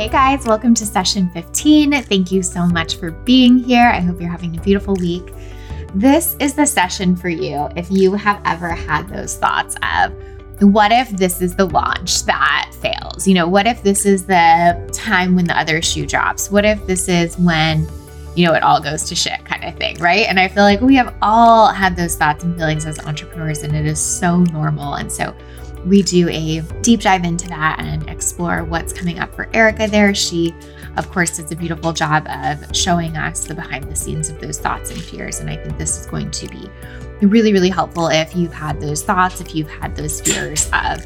Hey guys, welcome to session 15. Thank you so much for being here. I hope you're having a beautiful week. This is the session for you if you have ever had those thoughts of, what if this is the launch that fails? You know, what if this is the time when the other shoe drops? What if this is when, you know, it all goes to shit kind of thing, right? And I feel like we have all had those thoughts and feelings as entrepreneurs, and it is so normal. And so we do a deep dive into that and explore what's coming up for Erica there. She, of course, does a beautiful job of showing us the behind the scenes of those thoughts and fears. And I think this is going to be really, really helpful if you've had those thoughts, if you've had those fears of,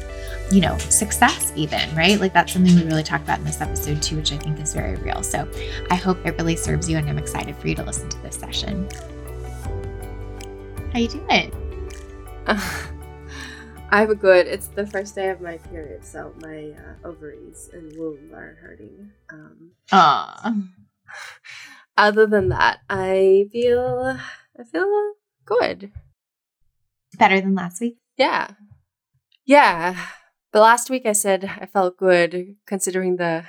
you know, success, even, right? Like that's something we really talked about in this episode too, which I think is very real. So I hope it really serves you, and I'm excited for you to listen to this session. How you doing? I have a good. It's the first day of my period, so my uh, ovaries and womb are hurting. Um, Aww. Other than that, I feel I feel good. Better than last week. Yeah, yeah. But last week I said I felt good considering the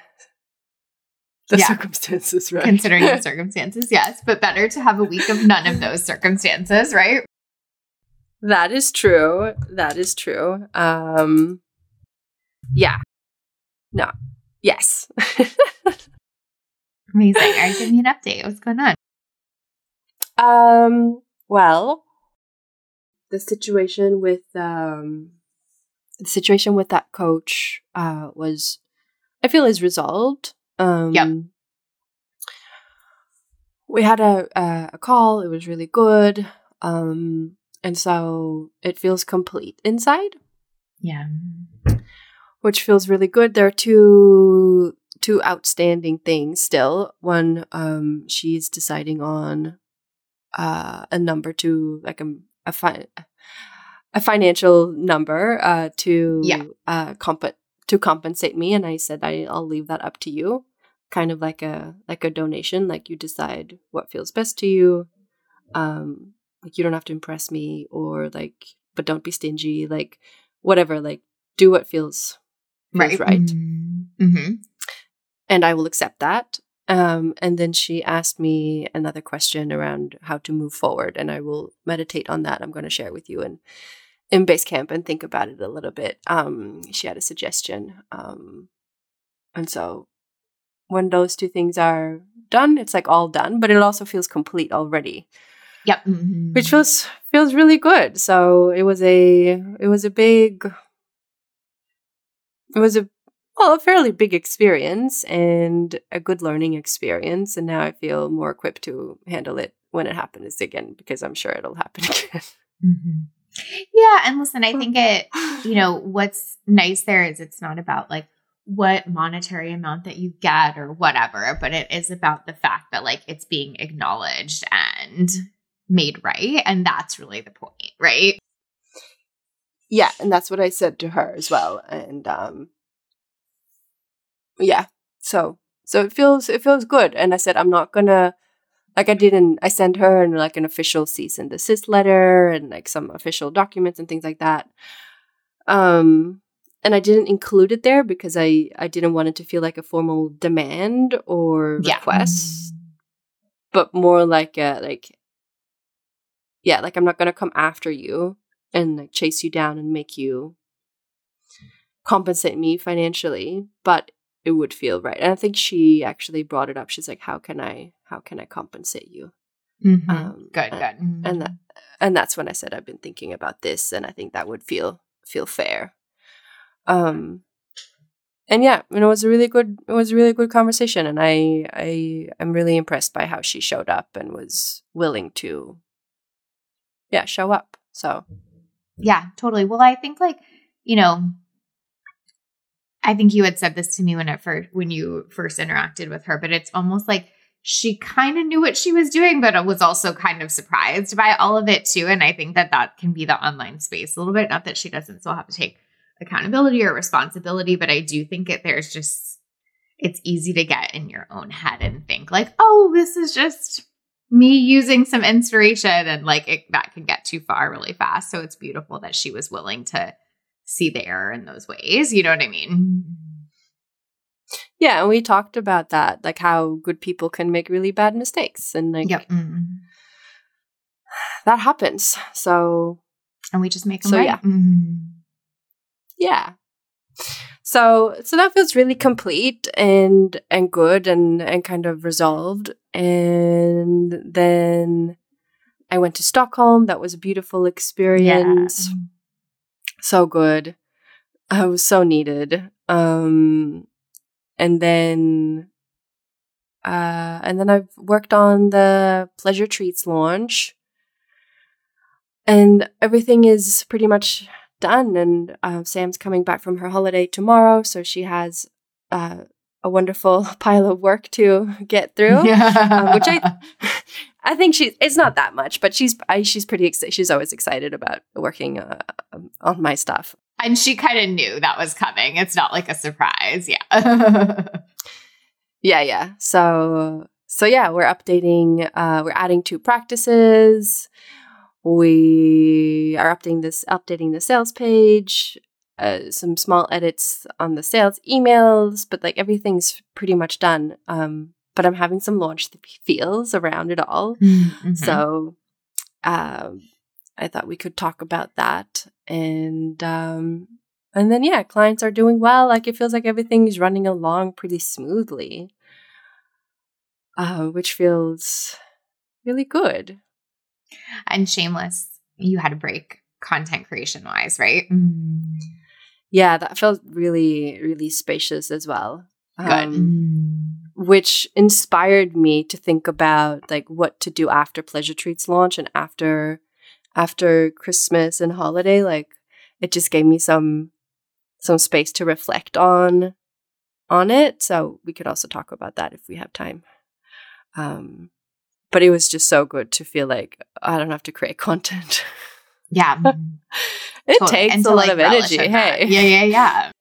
the Yeah. circumstances, right? Considering the circumstances, yes, but better to have a week of none of those circumstances, right? That is true. That is true. Um, yeah. No. Yes. Amazing. All right, give me an update. What's going on? Um, well, the situation with um the situation with that coach uh was I feel is resolved. Um Yep. We had a, a a call. It was really good. Um and so it feels complete inside, Yeah. which feels really good. There are two two outstanding things still. One um she's deciding on uh, a number to like a a, fi- a financial number uh, to Yeah. uh, comp- to compensate me, and I said I, I'll leave that up to you, kind of like a like a donation, like you decide what feels best to you. Um, like you don't have to impress me, or like, but don't be stingy, like whatever, like do what feels feels right Mm-hmm. and I will accept that. Um, and then she asked me another question around how to move forward, and I will meditate on that. I'm going to share with you in in Basecamp and think about it a little bit. Um, she had a suggestion, um, and so when those two things are done, it's like all done, but it also feels complete already, Yep. Mhm. which feels feels really good. So it was a it was a big it was a well a fairly big experience and a good learning experience, and now I feel more equipped to handle it when it happens again because I'm sure it'll happen again. Mhm. Yeah, and listen, I think it, you know, what's nice there is it's not about like what monetary amount that you get or whatever, but it is about the fact that like it's being acknowledged and made right. And that's really the point, right? yeah, and that's what I said to her as well, and um, yeah, so so it feels it feels good, and I said I'm not gonna like I didn't I sent her and like an official cease and desist letter and like some official documents and things like that. Um and I didn't include it there because I I didn't want it to feel like a formal demand or Yeah. request, but more like a like yeah, like I'm not going to come after you and like chase you down and make you compensate me financially, but it would feel right. And I think she actually brought it up. She's like, "How can I? How can I compensate you?" Mhm. Um, good, uh, good. Mhm. and that, and that's when I said I've been thinking about this, and I think that would feel feel fair. Um, and yeah, you know, it was a really good, it was a really good conversation, and I, I, I'm really impressed by how she showed up and was willing to, yeah, show up. So Yeah, totally. Well, I think like, you know, I think you had said this to me when it first when you first interacted with her, but it's almost like she kind of knew what she was doing, but it was also kind of surprised by all of it too. And I think that that can be the online space a little bit. Not that she doesn't still have to take accountability or responsibility, but I do think that there's just it's easy to get in your own head and think like, oh, this is just me using some inspiration and like it, that can get too far really fast. So it's beautiful that she was willing to see the error in those ways. You know what I mean? Yeah, and we talked about that, like how good people can make really bad mistakes, and like yep. mm-hmm. that happens. So, and we just make them so right. yeah, mm-hmm. yeah. So, so that feels really complete and and good and and kind of resolved. And then I went to Stockholm. That was a beautiful experience. Yeah. So good. I was so needed. Um, and then uh, and then I've worked on the Pleasure Treats launch, and everything is pretty much done. And uh, Sam's coming back from her holiday tomorrow, so she has uh, a wonderful pile of work to get through, yeah. um, which I. I think she's. It's not that much, but she's. I, she's pretty. Excited. She's always excited about working uh, on my stuff. And she kind of knew that was coming. It's not like a surprise. Yeah. yeah, yeah. So so yeah, we're updating uh we're adding two practices. We are updating this updating the sales page. Uh, some small edits on the sales emails, but like everything's pretty much done. Um, but I'm having some launch feels around it all. Mm-hmm. So um, I thought we could talk about that and um and then yeah clients are doing well like it feels like everything is running along pretty smoothly uh, which feels really good and shameless you had a break content creation wise right mm. yeah that felt really really spacious as well good um, which inspired me to think about like what to do after pleasure treats launch and after after Christmas and holiday, like it just gave me some some space to reflect on on it. So we could also talk about that if we have time. Um, but it was just so good to feel like I don't have to create content. Yeah. it totally. takes a lot like of energy. Hey. Yeah, yeah, yeah.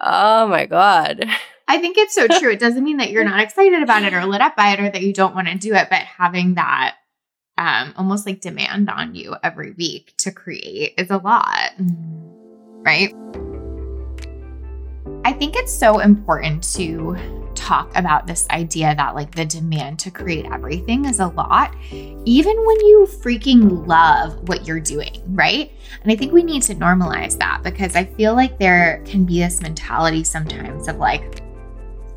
Oh my God. I think it's so true. It doesn't mean that you're not excited about it or lit up by it or that you don't want to do it, but having that um, almost like demand on you every week to create is a lot, right? I think it's so important to talk about this idea that like the demand to create everything is a lot, even when you freaking love what you're doing, right? And I think we need to normalize that because I feel like there can be this mentality sometimes of like,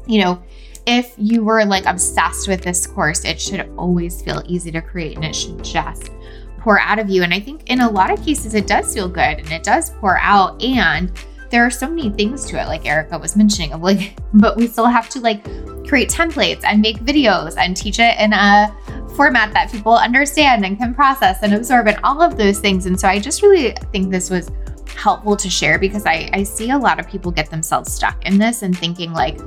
you know, if you were like obsessed with this course, it should always feel easy to create and it should just pour out of you. And I think in a lot of cases, it does feel good and it does pour out. And there are so many things to it, like Erica was mentioning, of like, but we still have to like create templates and make videos and teach it in a format that people understand and can process and absorb and all of those things. And so I just really think this was helpful to share because I, I see a lot of people get themselves stuck in this and thinking like,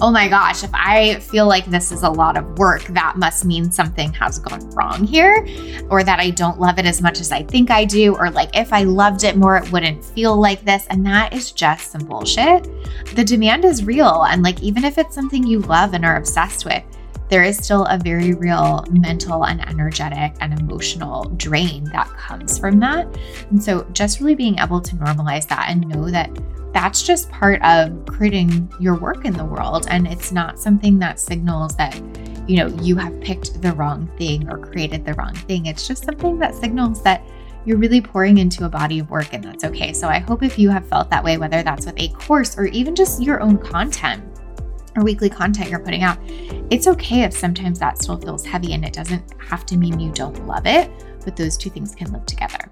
oh my gosh, if I feel like this is a lot of work, that must mean something has gone wrong here, or that I don't love it as much as I think I do, or like if I loved it more, it wouldn't feel like this. And that is just some bullshit. The demand is real. And like, even if it's something you love and are obsessed with, there is still a very real mental and energetic and emotional drain that comes from that. And so, just really being able to normalize that and know that that's just part of creating your work in the world. And it's not something that signals that, you know, you have picked the wrong thing or created the wrong thing. It's just something that signals that you're really pouring into a body of work and that's okay. So I hope if you have felt that way, whether that's with a course or even just your own content or weekly content you're putting out, it's okay if sometimes that still feels heavy and it doesn't have to mean you don't love it, but those two things can live together.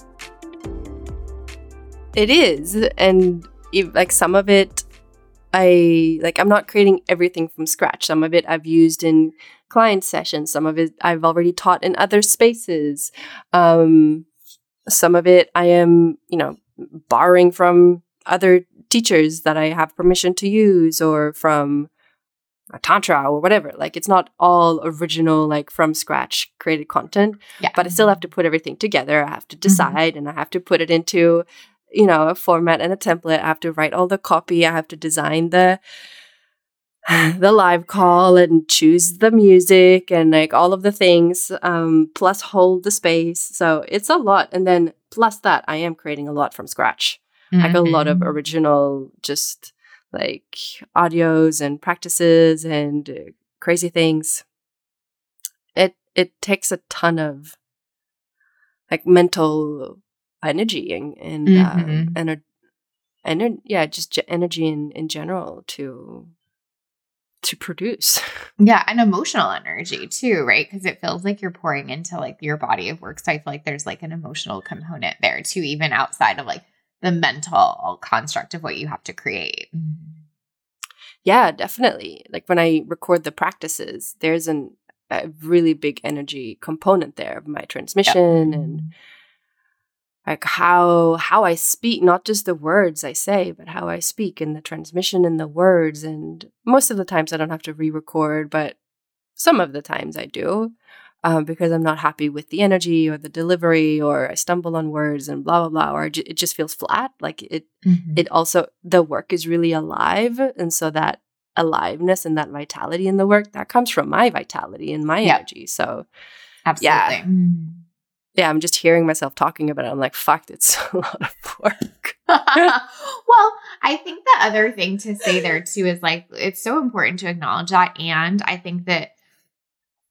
It is. And like some of it I like I'm not creating everything from scratch. Some of it I've used in client sessions. Some of it I've already taught in other spaces. Um, some of it I am, you know, borrowing from other teachers that I have permission to use or from tantra or whatever. Like it's not all original like from scratch created content Yeah. but i still have to put everything together. I have to Mhm. decide and i have to put it into you know a format and a template. I have to write all the copy. I have to design the the live call and choose the music and like all of the things um plus hold the space. So it's a lot. And then plus that i am creating a lot from scratch. Like a lot of Mhm. original just like audios and practices and uh, crazy things it it takes a ton of like mental energy and and Mhm. uh, and yeah just energy in in general to to produce Yeah, and emotional energy too, right? Because it feels like you're pouring into like your body of work. So I feel like there's like an emotional component there too, even outside of like the mental construct of what you have to create. Mm-hmm. Yeah, definitely. Like when I record the practices, there's an a really big energy component there of my transmission and like how how I speak, not just the words I say, but how I speak and the transmission and the words. And most of the times I don't have to re-record, but some of the times I do. Um, because I'm not happy with the energy or the delivery, or I stumble on words and blah blah blah, or ju- it just feels flat. Like it Mhm. it also the work is really alive and so that aliveness and that vitality in the work that comes from my vitality and my Yeah. energy so Absolutely. Mm. yeah i'm just hearing myself talking about it i'm like fuck it's a lot of work well, I think the other thing to say there too is like it's so important to acknowledge that. And I think that,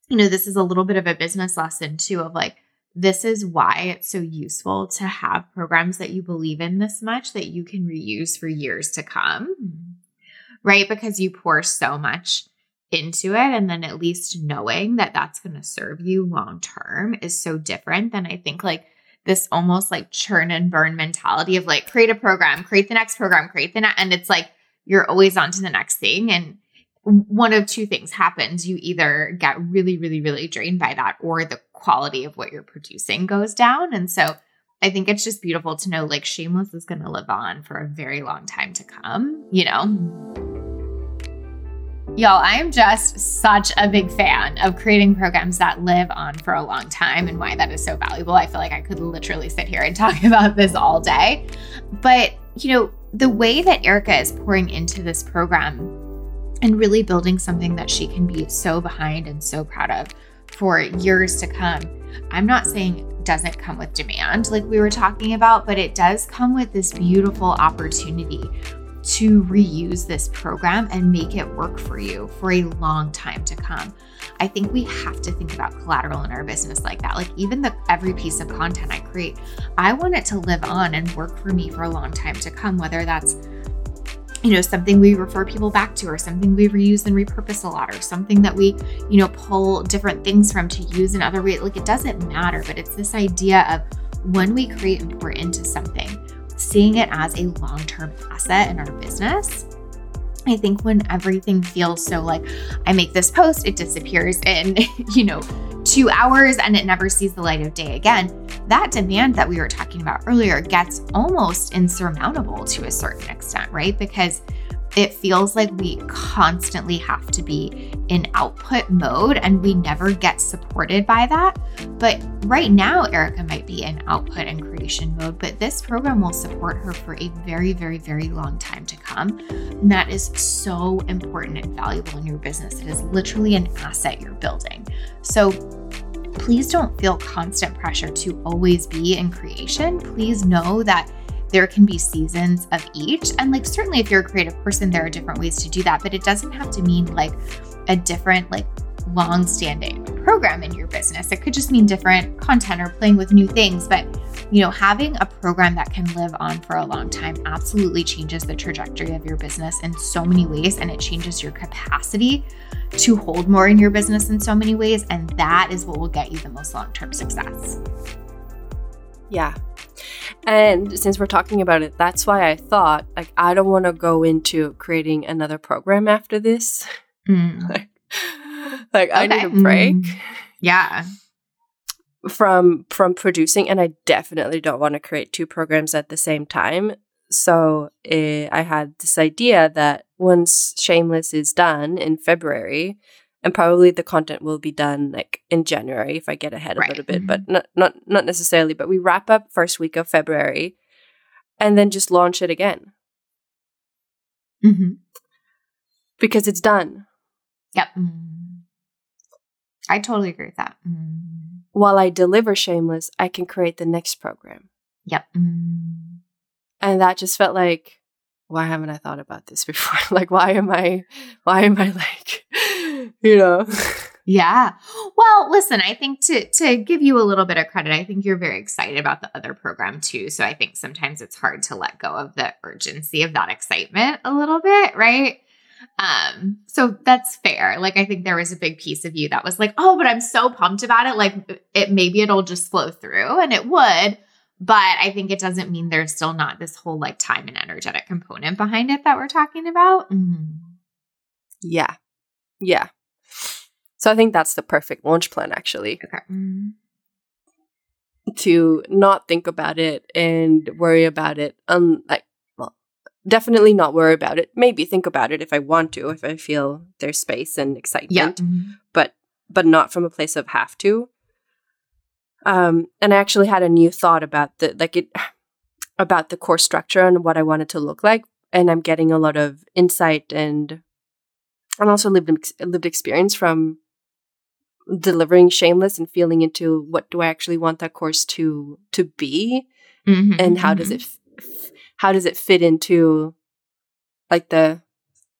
you know, this is a little bit of a business lesson too of like, this is why it's so useful to have programs that you believe in this much that you can reuse for years to come. Mm-hmm. Right. Because you pour so much into it. And then at least knowing that that's going to serve you long term is so different than I think like this almost like churn and burn mentality of like create a program, create the next program, create the next, and it's like you're always on to the next thing. And one of two things happens. You either get really, really, really drained by that, or the quality of what you're producing goes down. And so I think it's just beautiful to know like Shameless is going to live on for a very long time to come, you know? Y'all, I am just such a big fan of creating programs that live on for a long time and why that is so valuable. I feel like I could literally sit here and talk about this all day. But, you know, the way that Erica is pouring into this program and really building something that she can be so behind and so proud of for years to come, I'm not saying it doesn't come with demand like we were talking about, but it does come with this beautiful opportunity to reuse this program and make it work for you for a long time to come. I think we have to think about collateral in our business like that. Like even the every piece of content I create, I want it to live on and work for me for a long time to come, whether that's you know something we refer people back to or something we reuse and repurpose a lot or something that we you know pull different things from to use in other ways. Like it doesn't matter but it's this idea of when we create and pour into something seeing it as a long-term asset in our business I think when everything feels so like I make this post, it disappears in, you know, two hours and it never sees the light of day again, that demand that we were talking about earlier gets almost insurmountable to a certain extent, right? Because it feels like we constantly have to be in output mode and we never get supported by that. But right now, Erica might be in output and creation mode, but this program will support her for a very, very, very long time to come. And that is so important and valuable in your business. It is literally an asset you're building. So please don't feel constant pressure to always be in creation. Please know that there can be seasons of each. And like, certainly, if you're a creative person, there are different ways to do that, but it doesn't have to mean like a different, like, long standing program in your business. It could just mean different content or playing with new things. But, you know, having a program that can live on for a long time absolutely changes the trajectory of your business in so many ways. And it changes your capacity to hold more in your business in so many ways. And that is what will get you the most long term success. Yeah. And since we're talking about it, that's why I thought like I don't want to go into creating another program after this. Mm. like, like I need a break Mm. Yeah. from from producing and I definitely don't want to create two programs at the same time. so uh, I had this idea that once Shameless is done in February, and probably the content will be done like in January if I get ahead right. a little bit, mm-hmm. but not not not necessarily. But we wrap up first week of February, and then just launch it again mm-hmm. because it's done. Yep, mm-hmm. I totally agree with that. Mm-hmm. While I deliver Shameless, I can create the next program. Yep, mm-hmm. and that just felt like why haven't I thought about this before? like, why am I, why am I like, you know? Yeah. Well, listen, I think to to give you a little bit of credit, I think you're very excited about the other program too. So I think sometimes it's hard to let go of the urgency of that excitement a little bit, right? Um, so that's fair. Like I think there was a big piece of you that was like, "Oh, but I'm so pumped about it. Like it maybe it'll just flow through." And it would. But I think it doesn't mean there's still not this whole like time and energetic component behind it that we're talking about. Mm-hmm. Yeah. Yeah. So I think that's the perfect launch plan, actually. Okay. Mm-hmm. To not think about it and worry about it. Um, like, well, definitely not worry about it. Maybe think about it if I want to, if I feel there's space and excitement. Yeah. Mm-hmm. But but not from a place of have to. Um, and I actually had a new thought about the like it about the course structure and what I wanted to look like. And I'm getting a lot of insight and and also lived lived experience from delivering shameless and feeling into what do I actually want that course to to be, mm-hmm, and how mm-hmm. does it f- how does it fit into like the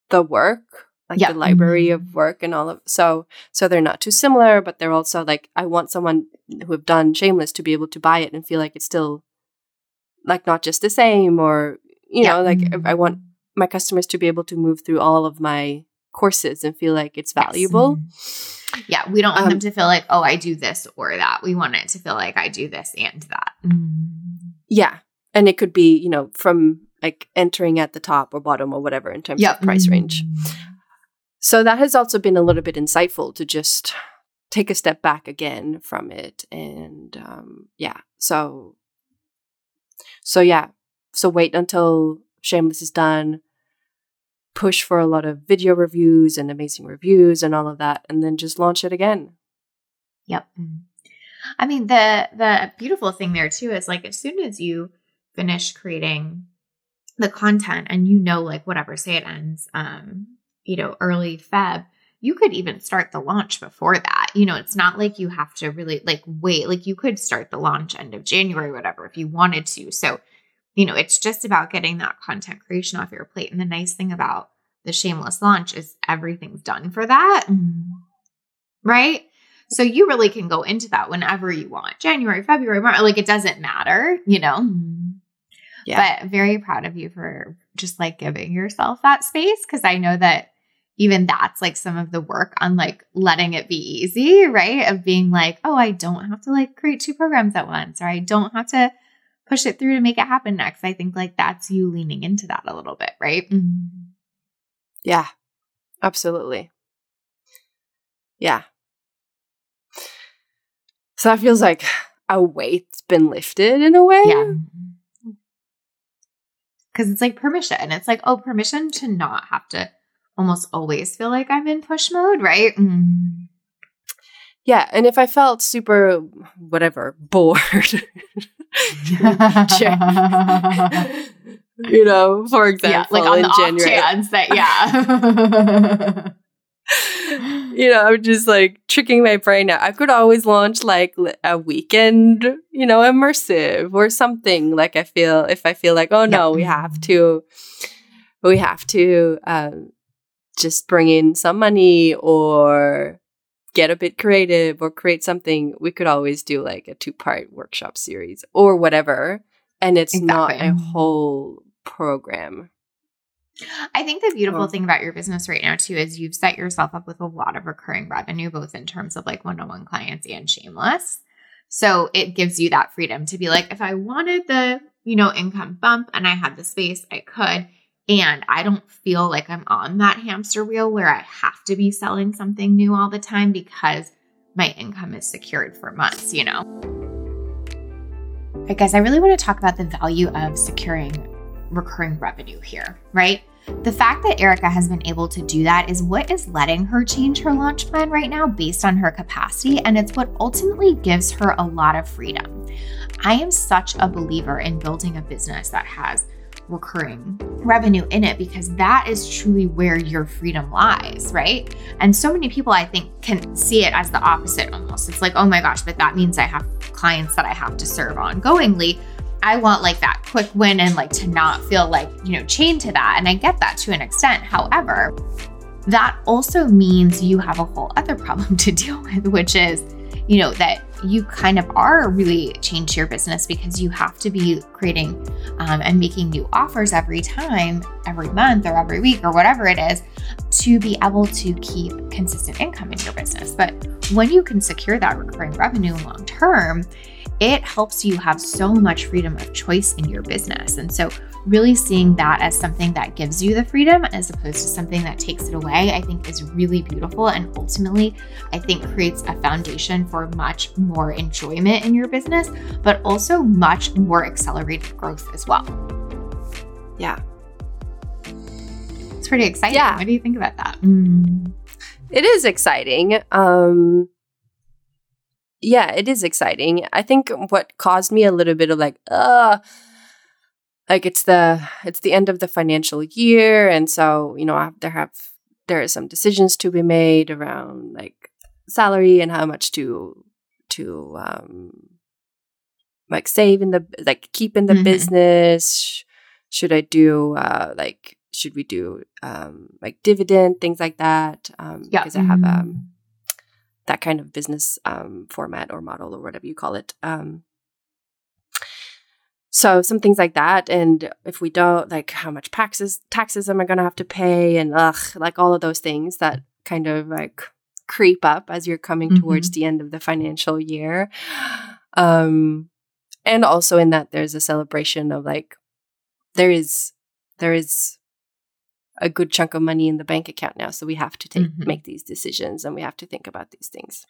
the work like yep. the library of mm-hmm. work and all of so so they're not too similar but they're also like i want someone who have done shameless to be able to buy it and feel like it's still like not just the same or you know like mm-hmm. i want my customers to be able to move through all of my courses and feel like it's valuable yes. yeah we don't want um, them to feel like oh i do this or that we want it to feel like i do this and that mm-hmm. yeah and it could be you know from like entering at the top or bottom or whatever in terms yep. of price range mm-hmm. So that has also been a little bit insightful to just take a step back again from it. And um, yeah, so, so yeah, so wait until Shameless is done, push for a lot of video reviews and amazing reviews and all of that, and then just launch it again. Yep. I mean, the the beautiful thing there too is like as soon as you finish creating the content and you know like whatever say it ends um you know, early Feb, you could even start the launch before that. You know, it's not like you have to really like wait. Like you could start the launch end of January, whatever, if you wanted to. So, you know, it's just about getting that content creation off your plate. And the nice thing about the shameless launch is everything's done for that. Mm-hmm. Right. So you really can go into that whenever you want. January, February, March, like it doesn't matter, you know. Mm-hmm. Yeah. But very proud of you for just like giving yourself that space because I know that even that's like some of the work on like letting it be easy, right? Of being like, oh, I don't have to like create two programs at once, or I don't have to push it through to make it happen next. I think like that's you leaning into that a little bit, right? Mm-hmm. Yeah, absolutely. Yeah. So that feels like a weight's been lifted in a way. Yeah. Cause it's like permission. It's like, oh, permission to not have to almost always feel like I'm in push mode, right? Mm. Yeah, and if I felt super whatever bored, you know, for example, yeah, like on in the January, off chance that yeah. you know, I'm just like tricking my brain out. I could always launch like a weekend, you know, immersive or something. Like I feel if I feel like, oh no, we have to, we have to um, just bring in some money or get a bit creative or create something, we could always do like a two part workshop series or whatever. And it's exactly. not a whole program. I think the beautiful thing about your business right now, too, is you've set yourself up with a lot of recurring revenue, both in terms of like one on one clients and shameless. So it gives you that freedom to be like, if I wanted the, you know, income bump and I had the space, I could. And I don't feel like I'm on that hamster wheel where I have to be selling something new all the time because my income is secured for months, you know? Right, guys, I really want to talk about the value of securing recurring revenue here, right? The fact that Erica has been able to do that is what is letting her change her launch plan right now based on her capacity, and it's what ultimately gives her a lot of freedom. I am such a believer in building a business that has recurring revenue in it because that is truly where your freedom lies, right? And so many people I think can see it as the opposite almost. It's like, oh my gosh, but that means I have clients that I have to serve ongoingly. I want like that quick win and like to not feel like, you know, chained to that. And I get that to an extent. However, that also means you have a whole other problem to deal with, which is, you know, that you kind of are really to your business because you have to be creating um, and making new offers every time, every month, or every week, or whatever it is, to be able to keep consistent income in your business. But when you can secure that recurring revenue long term, it helps you have so much freedom of choice in your business. And so, really seeing that as something that gives you the freedom as opposed to something that takes it away, I think is really beautiful. And ultimately, I think creates a foundation for much more enjoyment in your business, but also much more accelerated growth as well. Yeah. It's pretty exciting. Yeah. What do you think about that? Mm. It is exciting. Um, yeah, it is exciting. I think what caused me a little bit of like, uh, like it's the it's the end of the financial year, and so you know there have there are some decisions to be made around like salary and how much to to um like save in the like keep in the mm-hmm. business. Should I do uh like should we do um like dividend things like that? Um, yeah, because I have um mm that kind of business um, format or model or whatever you call it. Um, so some things like that, and if we don't, like how much taxes taxes am I going to have to pay, and ugh, like all of those things that kind of like creep up as you're coming mm-hmm. towards the end of the financial year. Um, and also in that there's a celebration of like there is there is a good chunk of money in the bank account now so we have to take mm-hmm. make these decisions and we have to think about these things.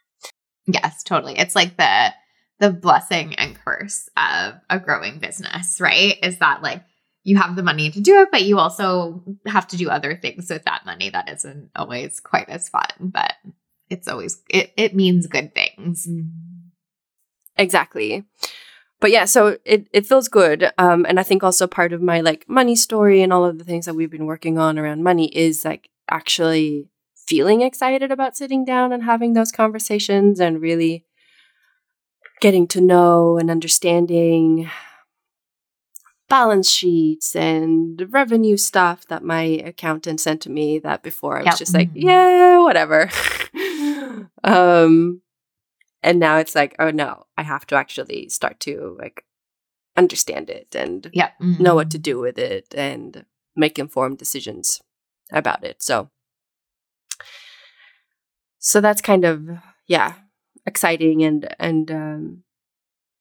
Yes totally. It's like the the blessing and curse of a growing business right? Is that like you have the money to do it but you also have to do other things with that money that isn't always quite as fun but it's always it, it means good things. Exactly but yeah, so it, it feels good. Um, and I think also part of my like money story and all of the things that we've been working on around money is like actually feeling excited about sitting down and having those conversations and really getting to know and understanding balance sheets and revenue stuff that my accountant sent to me that before I was yep. just like, mm-hmm. yeah, whatever. um and now it's like oh no i have to actually start to like understand it and yeah. Mm-hmm. know what to do with it and make informed decisions about it so so that's kind of yeah exciting and and um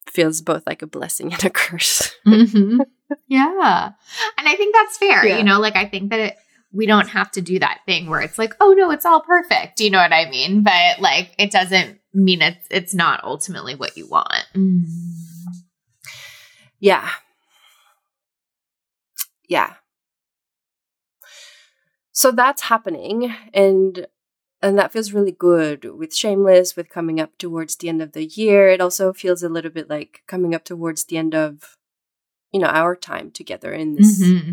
feels both like a blessing and a curse mm-hmm. yeah and i think that's fair yeah. you know like i think that it we don't have to do that thing where it's like, oh no, it's all perfect. You know what I mean? But like it doesn't mean it's it's not ultimately what you want. Mm. Yeah. Yeah. So that's happening and and that feels really good with shameless with coming up towards the end of the year it also feels a little bit like coming up towards the end of you know our time together in this mm-hmm.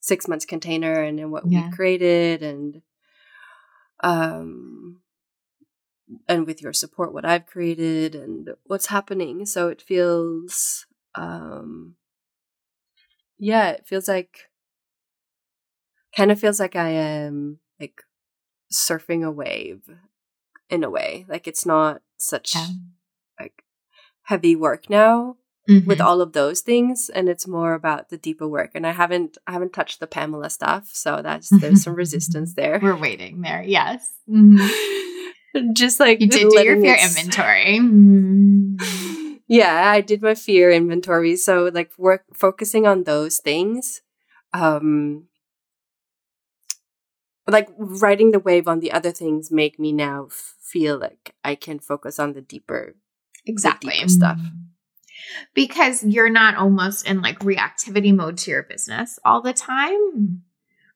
six months container and, and what yeah. we created and um and with your support what I've created and what's happening. So it feels um yeah, it feels like kind of feels like I am like surfing a wave in a way. Like it's not such yeah. like heavy work now mm-hmm. with all of those things and it's more about the deeper work. And I haven't I haven't touched the Pamela stuff, so that's there's some resistance there. We're waiting there. Yes. Mm-hmm. just like you did do your fear inventory. Mm. Yeah, I did my fear inventory. So like work focusing on those things. Um like riding the wave on the other things make me now feel like I can focus on the deeper exactly the deeper stuff. because you're not almost in like reactivity mode to your business all the time,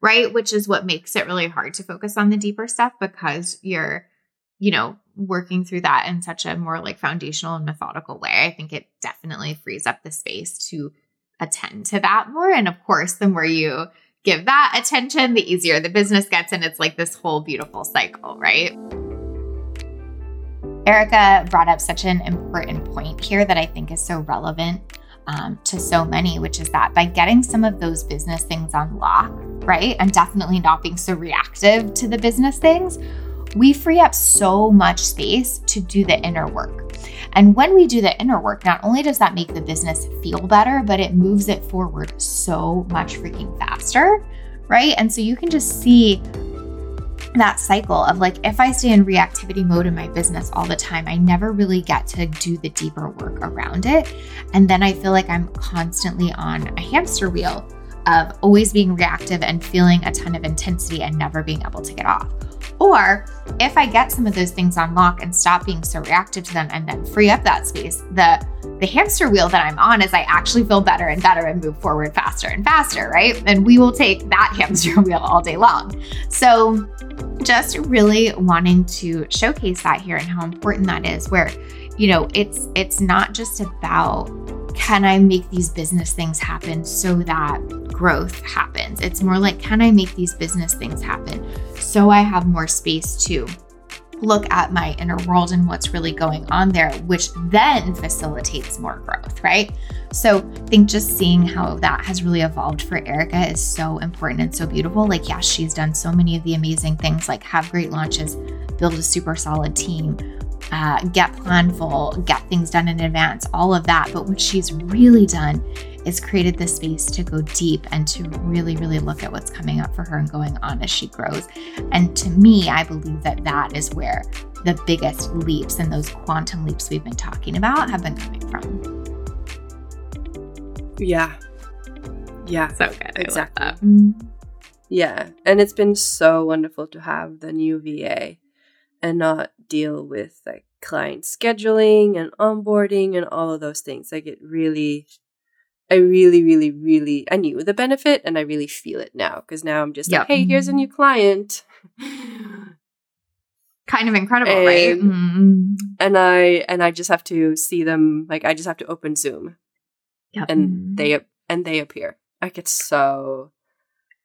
right? Which is what makes it really hard to focus on the deeper stuff because you're, you know, working through that in such a more like foundational and methodical way. I think it definitely frees up the space to attend to that more. And of course, the more you give that attention, the easier the business gets. And it's like this whole beautiful cycle, right? Erica brought up such an important point here that I think is so relevant um, to so many, which is that by getting some of those business things on lock, right, and definitely not being so reactive to the business things, we free up so much space to do the inner work. And when we do the inner work, not only does that make the business feel better, but it moves it forward so much freaking faster, right? And so you can just see that cycle of like if I stay in reactivity mode in my business all the time, I never really get to do the deeper work around it. And then I feel like I'm constantly on a hamster wheel of always being reactive and feeling a ton of intensity and never being able to get off. Or if I get some of those things on lock and stop being so reactive to them and then free up that space, the the hamster wheel that I'm on is I actually feel better and better and move forward faster and faster, right? And we will take that hamster wheel all day long. So just really wanting to showcase that here and how important that is where you know it's it's not just about can I make these business things happen so that growth happens? It's more like, can I make these business things happen so I have more space to look at my inner world and what's really going on there, which then facilitates more growth, right? So I think just seeing how that has really evolved for Erica is so important and so beautiful. Like, yeah, she's done so many of the amazing things like have great launches, build a super solid team, uh, get planful, get things done in advance, all of that. But what she's really done is created the space to go deep and to really, really look at what's coming up for her and going on as she grows. And to me, I believe that that is where the biggest leaps and those quantum leaps we've been talking about have been coming from. Yeah. Yeah. So good. Exactly. Mm-hmm. Yeah. And it's been so wonderful to have the new VA and not deal with like client scheduling and onboarding and all of those things. Like it really, I really, really, really, I knew the benefit and I really feel it now because now I'm just yep. like, hey, here's a new client. kind of incredible, and, right? Mm-hmm. And I and I just have to see them. Like I just have to open Zoom, yep. and mm-hmm. they and they appear. Like it's so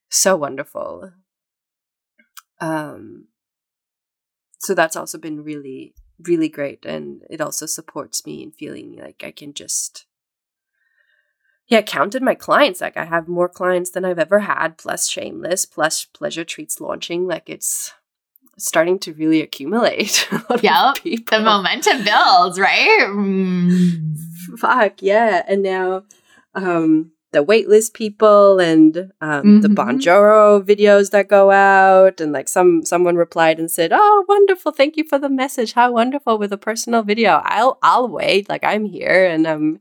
so wonderful. Um, so that's also been really really great and it also supports me in feeling like i can just yeah counted my clients. Like i have more clients than i've ever had plus shameless plus pleasure treats launching. Like it's starting to really accumulate yeah the momentum builds right? Mm. fuck yeah. And now um the waitlist people and um, mm-hmm. the Bonjoro videos that go out. And like some someone replied and said, "Oh, wonderful! Thank you for the message. How wonderful with a personal video. I'll I'll wait. Like I'm here, and um,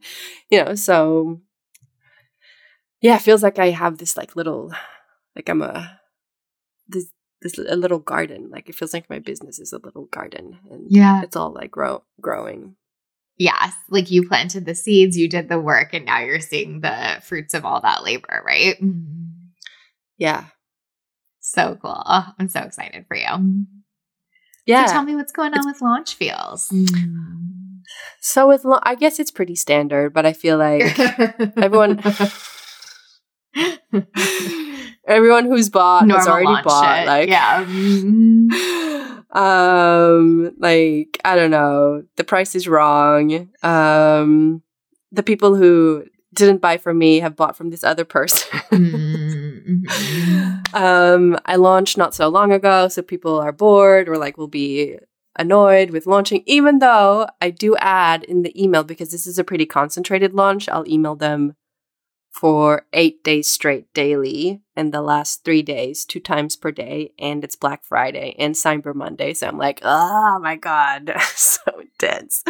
you know, so yeah, it feels like I have this like little, like I'm a this this a little garden. Like it feels like my business is a little garden, and yeah, it's all like grow growing yes, like you planted the seeds, you did the work, and now you're seeing the fruits of all that labor, right? Mm-hmm. Yeah. So cool. I'm so excited for you. Yeah. So tell me what's going on with launch feels. Mm. So with lo- I guess it's pretty standard, but I feel like everyone everyone who's bought Normal has already bought. Shit. Like yeah. Mm. um like i don't know the price is wrong um the people who didn't buy from me have bought from this other person mm-hmm. um i launched not so long ago so people are bored or like will be annoyed with launching even though i do add in the email because this is a pretty concentrated launch i'll email them for eight days straight daily and the last three days two times per day and it's black friday and cyber monday. So i'm like oh my god so intense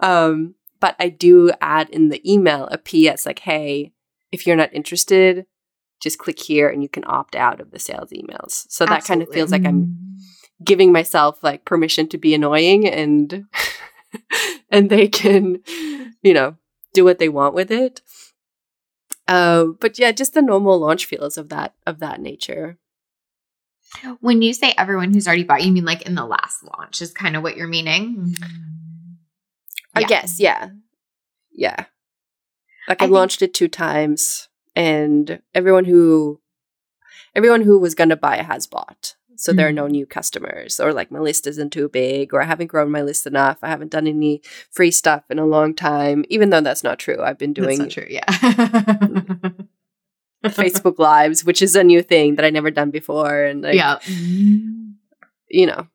um, but i do add in the email a ps like hey if you're not interested just click here and you can opt out of the sales emails. So that kind of feels like i'm giving myself like permission to be annoying and and they can you know do what they want with it. Uh, but yeah, just the normal launch feels of that of that nature. When you say everyone who's already bought, you mean like in the last launch is kind of what you're meaning? I guess, yeah. Yeah. Like I, I launched it two times and everyone who everyone who was going to buy has bought. So mm-hmm. there are no mm. new customers or like my list isn't too big or I haven't grown my list enough. I haven't done any free stuff in a long time, even though that's not true. I've been doing That's not true, yeah. Facebook lives, which is a new thing that I never done before and like, yeah. you know.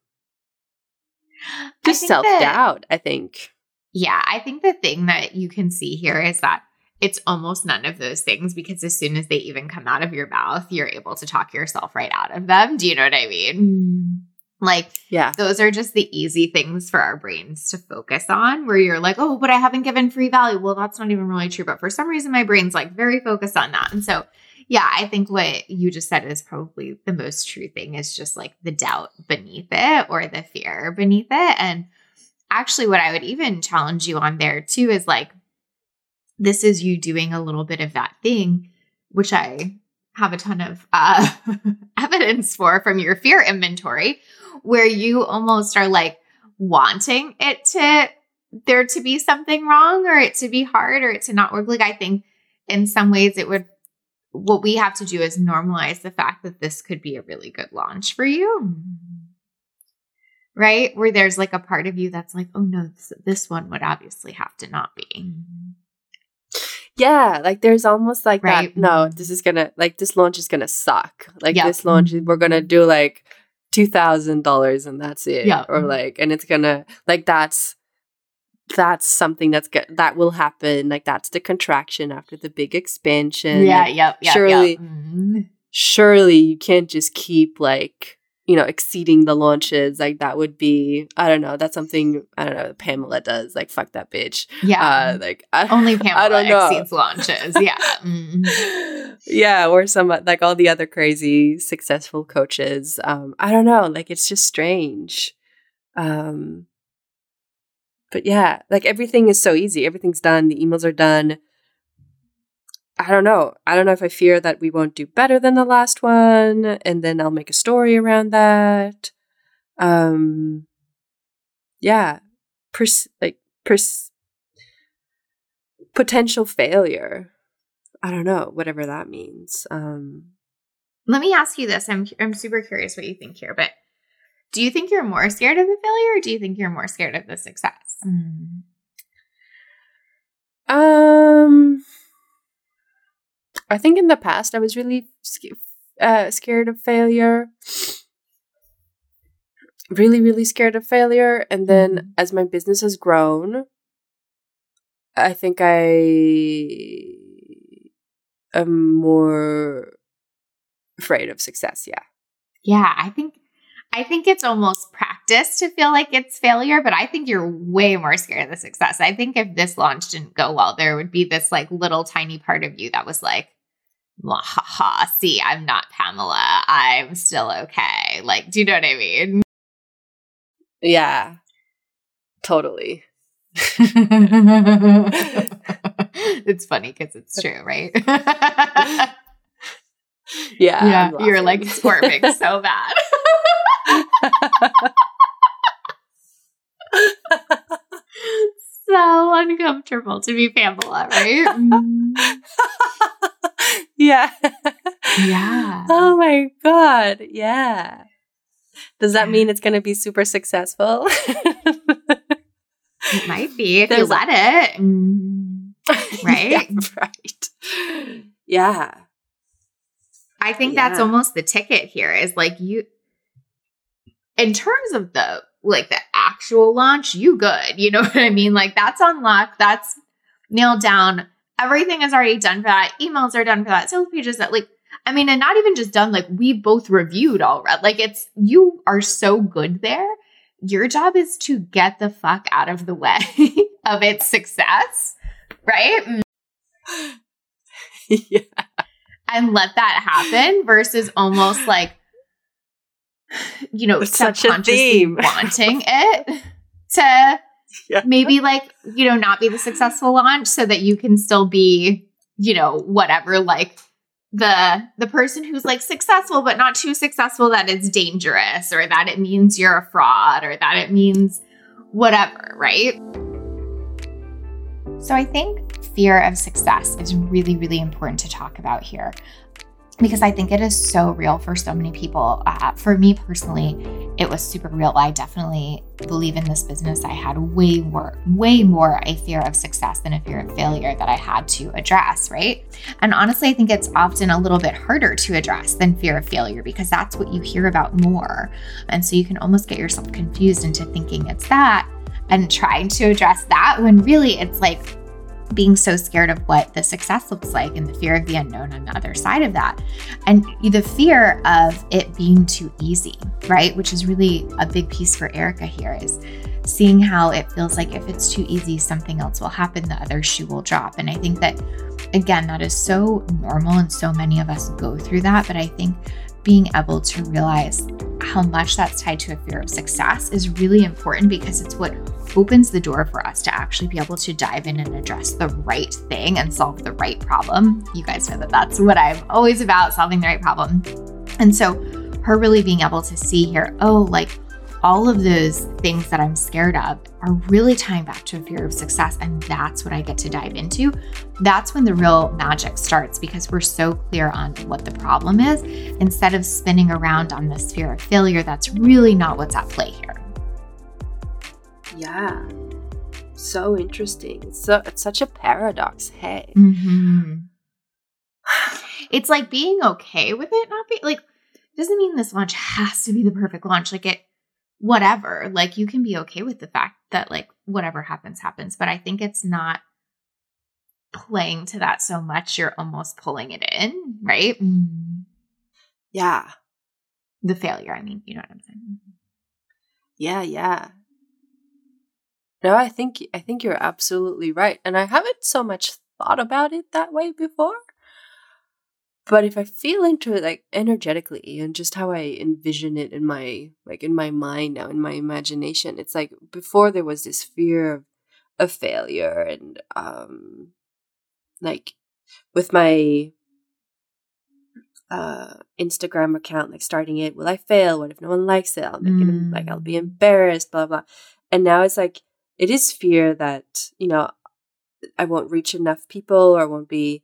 Just self-doubt, I think. Yeah, I think the thing that you can see here is that it's almost none of those things because as soon as they even come out of your mouth, you're able to talk yourself right out of them. Do you know what I mean? Mm. Like, yeah, those are just the easy things for our brains to focus on where you're like, oh, but I haven't given free value. Well, that's not even really true. But for some reason, my brain's like very focused on that. And so, yeah, I think what you just said is probably the most true thing is just like the doubt beneath it or the fear beneath it. And actually, what I would even challenge you on there too is like, this is you doing a little bit of that thing, which I have a ton of uh, evidence for from your fear inventory, where you almost are like wanting it to there to be something wrong or it to be hard or it to not work. Like I think in some ways it would what we have to do is normalize the fact that this could be a really good launch for you. Right? Where there's like a part of you that's like, oh no, this, this one would obviously have to not be. Yeah, like there's almost like right. that. No, this is gonna like this launch is gonna suck. Like this launch, we're gonna do like two thousand dollars and that's it. Yeah, or like, and it's gonna like that's that's something that's good that will happen. Like that's the contraction after the big expansion. Yeah, yep, yep surely. Mm-hmm. surely you can't just keep like you know, exceeding the launches, like that would be, I don't know, that's something, I don't know, Pamela does, like, fuck that bitch. Yeah. Uh, like, I, only Pamela I don't know. exceeds launches. Yeah. Mm-hmm. yeah. Or some, like, all the other crazy successful coaches. Um, I don't know. Like, it's just strange. Um, but yeah, like, everything is so easy. Everything's done. The emails are done. I don't know. I don't know if I fear that we won't do better than the last one, and then I'll make a story around that. Um, yeah, pers- like pers- potential failure. I don't know, whatever that means. Um, Let me ask you this. I'm I'm super curious what you think here, but do you think you're more scared of the failure, or do you think you're more scared of the success? Mm. Um. I think in the past I was really uh, scared of failure. Really, really scared of failure. And then mm-hmm. as my business has grown, I think I am more afraid of success. Yeah. Yeah. I think I think it's almost practice to feel like it's failure, but I think you're way more scared of the success. I think if this launch didn't go well, there would be this like little tiny part of you that was like, ha ha, see, I'm not Pamela. I'm still okay. Like, do you know what I mean? Yeah, totally. it's funny because it's true, right? yeah. Yeah. You're like squirming so bad. so uncomfortable to be Pamela, right? Mm. Mm. Yeah. Yeah. Oh my God. Yeah. Does that mean it's going to be super successful? it might be if There's you let it. Right? yeah, right. Yeah. I think yeah. that's almost the ticket here is like you, in terms of the like the actual launch, you good. You know what I mean? Like that's unlocked. That's nailed down everything is already done for that. Emails are done for that. Sales pages that like, I mean, and not even just done, like we both reviewed already. Like it's, you are so good there. Your job is to get the fuck out of the way of its success, right? Mm. yeah. And let that happen versus almost like, you know, it's subconsciously wanting it to yeah. maybe like, you know, not be the successful launch so that you can still be, you know, whatever, like the the person who's like successful but not too successful that it's dangerous or that it means you're a fraud or that it means whatever, right? So I think fear of success is really really important to talk about here because I think it is so real for so many people. Uh, for me personally, it was super real. I definitely believe in this business. I had way more, way more a fear of success than a fear of failure that I had to address, right? And honestly, I think it's often a little bit harder to address than fear of failure because that's what you hear about more. And so you can almost get yourself confused into thinking it's that and trying to address that when really it's like, being so scared of what the success looks like and the fear of the unknown on the other side of that. And the fear of it being too easy, right? Which is really a big piece for Erica here is seeing how it feels like if it's too easy, something else will happen, the other shoe will drop. And I think that, again, that is so normal and so many of us go through that. But I think being able to realize how much that's tied to a fear of success is really important because it's what opens the door for us to actually be able to dive in and address the right thing and solve the right problem. You guys know that that's what I'm always about solving the right problem. And so, her really being able to see here, oh, like all of those things that I'm scared of are really tying back to a fear of success. And that's what I get to dive into. That's when the real magic starts because we're so clear on what the problem is instead of spinning around on this fear of failure. That's really not what's at play here. Yeah. So interesting. So it's such a paradox. Hey. Mm-hmm. it's like being okay with it not being like doesn't mean this launch has to be the perfect launch. Like it whatever. Like you can be okay with the fact that like whatever happens happens, but I think it's not playing to that so much you're almost pulling it in, right? Mm-hmm. Yeah. The failure, I mean, you know what I'm saying? Yeah, yeah. No, I think I think you're absolutely right. And I haven't so much thought about it that way before. But if I feel into it like energetically and just how I envision it in my like in my mind now, in my imagination, it's like before there was this fear of, of failure and um like with my uh Instagram account, like starting it, will I fail? What if no one likes it? I'll make mm. it like I'll be mm. embarrassed, blah blah. And now it's like it is fear that, you know, I won't reach enough people or won't be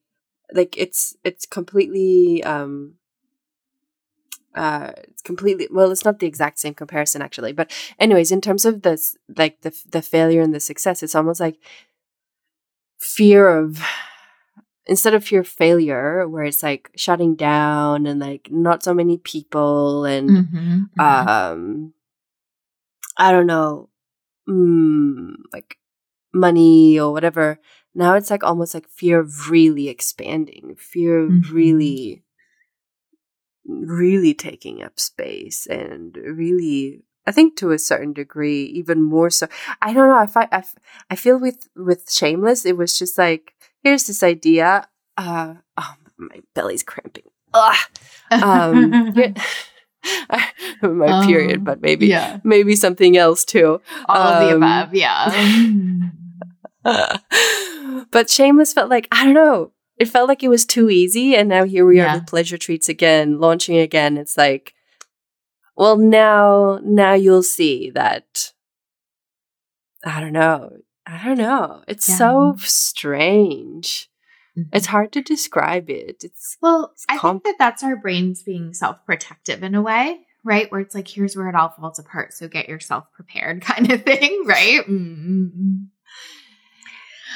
like it's it's completely um uh it's completely well it's not the exact same comparison actually but anyways in terms of this like the the failure and the success it's almost like fear of instead of fear of failure where it's like shutting down and like not so many people and mm-hmm, mm-hmm. um i don't know mm, like money or whatever now it's like almost like fear of really expanding, fear of mm-hmm. really, really taking up space and really I think to a certain degree, even more so. I don't know. I, fi- I, f- I feel with with Shameless, it was just like here's this idea. Uh, oh, my belly's cramping. Ugh. Um, my um, period, but maybe yeah. maybe something else too. All um, of the above, yeah. but Shameless felt like, I don't know, it felt like it was too easy. And now here we yeah. are with Pleasure Treats again, launching again. It's like, well, now, now you'll see that. I don't know. I don't know. It's yeah. so strange. Mm-hmm. It's hard to describe it. It's well, it's comp- I think that that's our brains being self-protective in a way, right? Where it's like, here's where it all falls apart. So get yourself prepared, kind of thing, right? Mm-hmm.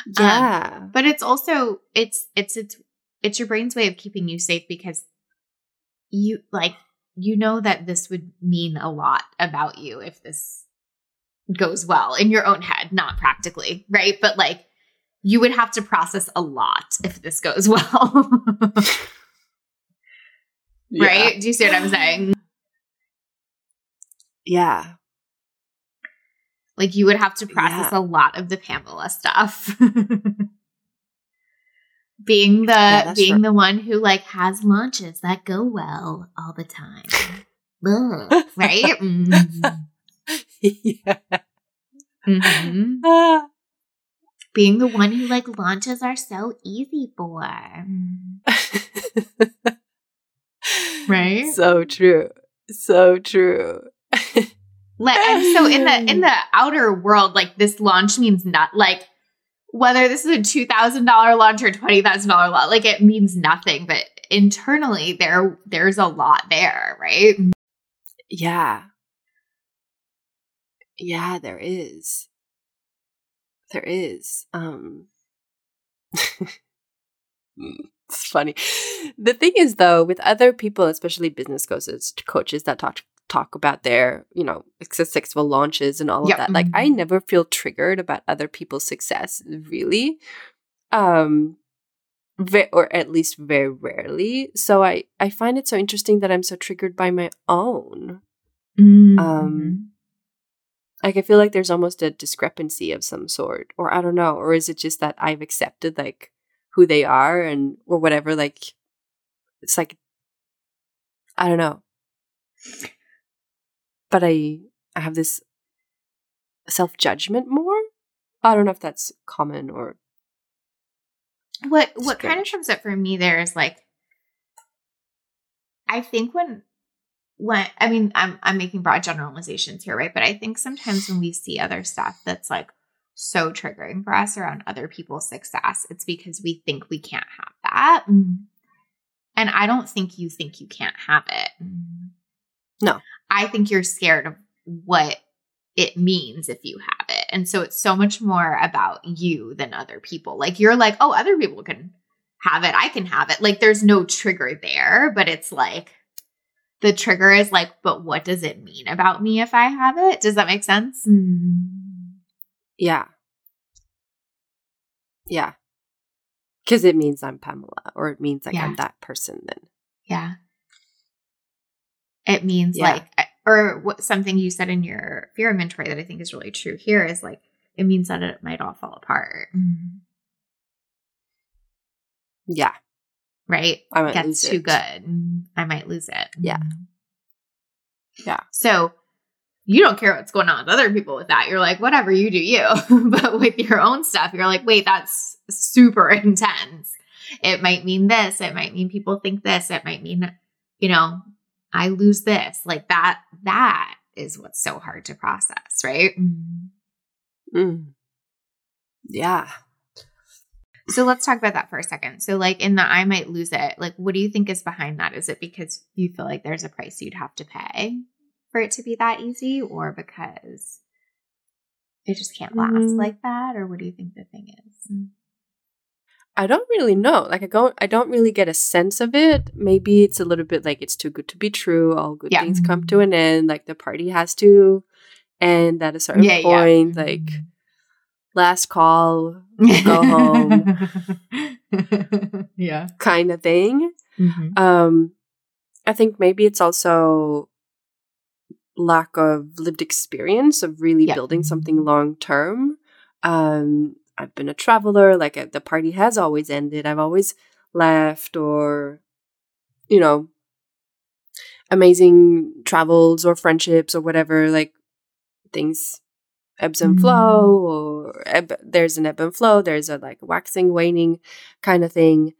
Um, yeah. Um, but it's also it's it's it's it's your brain's way of keeping you safe because you like you know that this would mean a lot about you if this goes well in your own head, not practically, right? But like you would have to process a lot if this goes well. right? Do you see what I'm saying? Yeah. Like you would have to process yeah. a lot of the Pamela stuff. being the yeah, being the one who like has launches that go well all the time. Ugh, right? Mm. yeah. Mhm. Ah. Being the one who like launches are so easy for. Right? So true. So true. Like and so in the in the outer world, like this launch means not like whether this is a two thousand dollar launch or twenty thousand dollar launch, like it means nothing. But internally, there there's a lot there, right? Yeah. Yeah, there is. There is. Um It's funny. The thing is though, with other people, especially business coaches coaches that talk talk about their, you know, successful launches and all Yep. of that, like I Mhm. never feel triggered about other people's success, really. Um ve- or at least very rarely. So I I find it so interesting that I'm so triggered by my own. Mm-hmm. Um, like I feel like there's almost a discrepancy of some sort, or I don't know, or is it just that I've accepted like who they are and or whatever? Like it's like I don't know, but I I have this self judgment more. I don't know if that's common or what what kind of Strange. comes up for me there is like I think when when I mean I'm I'm making broad generalizations here, right? But I think sometimes when we see other stuff that's like so triggering for us around other people's success, it's because we think we can't have that. Mm. And I don't think you think you can't have it. No. I think you're scared of what it means if you have it. And so it's so much more about you than other people. Like you're like, oh, other people can have it. I can have it. Like there's no trigger there, but it's like the trigger is like, but what does it mean about me if I have it? Does that make sense? Mm. yeah, yeah, because it means I'm Pamela, or it means like Yeah. I'm that person. Then Yeah. It means Yeah. like, or what something you said in your fear inventory that I think is really true here is like, it means that it might all fall apart. Mm-hmm. yeah, Right? I might Gets lose too it. good. Mm-hmm. I might lose it. Yeah. Mm-hmm. Yeah. So you don't care what's going on with other people with that. You're like, whatever, you do you. but with your own stuff, you're like, wait, that's super intense. It might mean this. It might mean people think this. It might mean, you know, I lose this. Like that, that is what's so hard to process, right? Mm. yeah. So let's talk about that for a second. So, like in the I might lose it, like what do you think is behind that? Is it because you feel like there's a price you'd have to pay for it to be that easy, or because it just can't last Mm. like that? Or what do you think the thing is? I don't really know. Like I don't I don't really get a sense of it. Maybe it's a little bit like it's too good to be true. All good Yeah. things come to an end. Like the party has to end at a certain Yeah, yeah. point. Like last call Go home. yeah. kind of thing. Mhm. Um I think maybe it's also lack of lived experience of really Yeah. building something long term. Um I've been a traveler, like the party has always ended. I've always left or you know amazing travels or friendships or whatever like things ebbs and Mhm. flow or ebb, there's an ebb and flow there's a like waxing waning kind of thing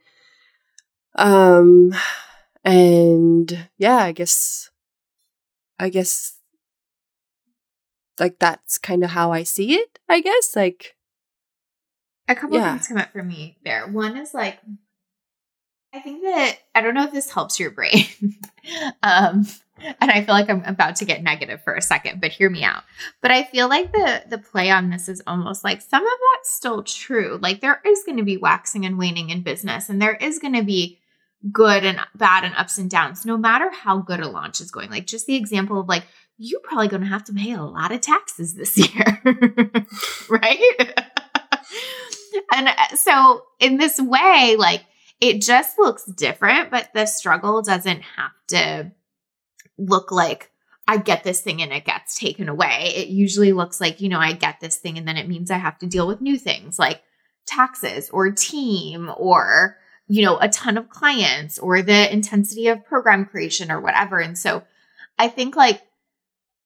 um and yeah i guess i guess like that's kind of how i see it i guess like A couple Yeah. things come up for me there. One is like, I think that I don't know if this helps your brain. um, and I feel like I'm about to get negative for a second, but hear me out. But I feel like the the play on this is almost like some of that's still true. Like there is going to be waxing and waning in business, and there is going to be good and bad and ups and downs, no matter how good a launch is going. Like just the example of like you're probably going to have to pay a lot of taxes this year, right? and uh, so in this way, like it just looks different, but the struggle doesn't have to look like I get this thing and it gets taken away. It usually looks like, you know, I get this thing and then it means I have to deal with new things like taxes or team or, you know, a ton of clients or the intensity of program creation or whatever. And so I think like,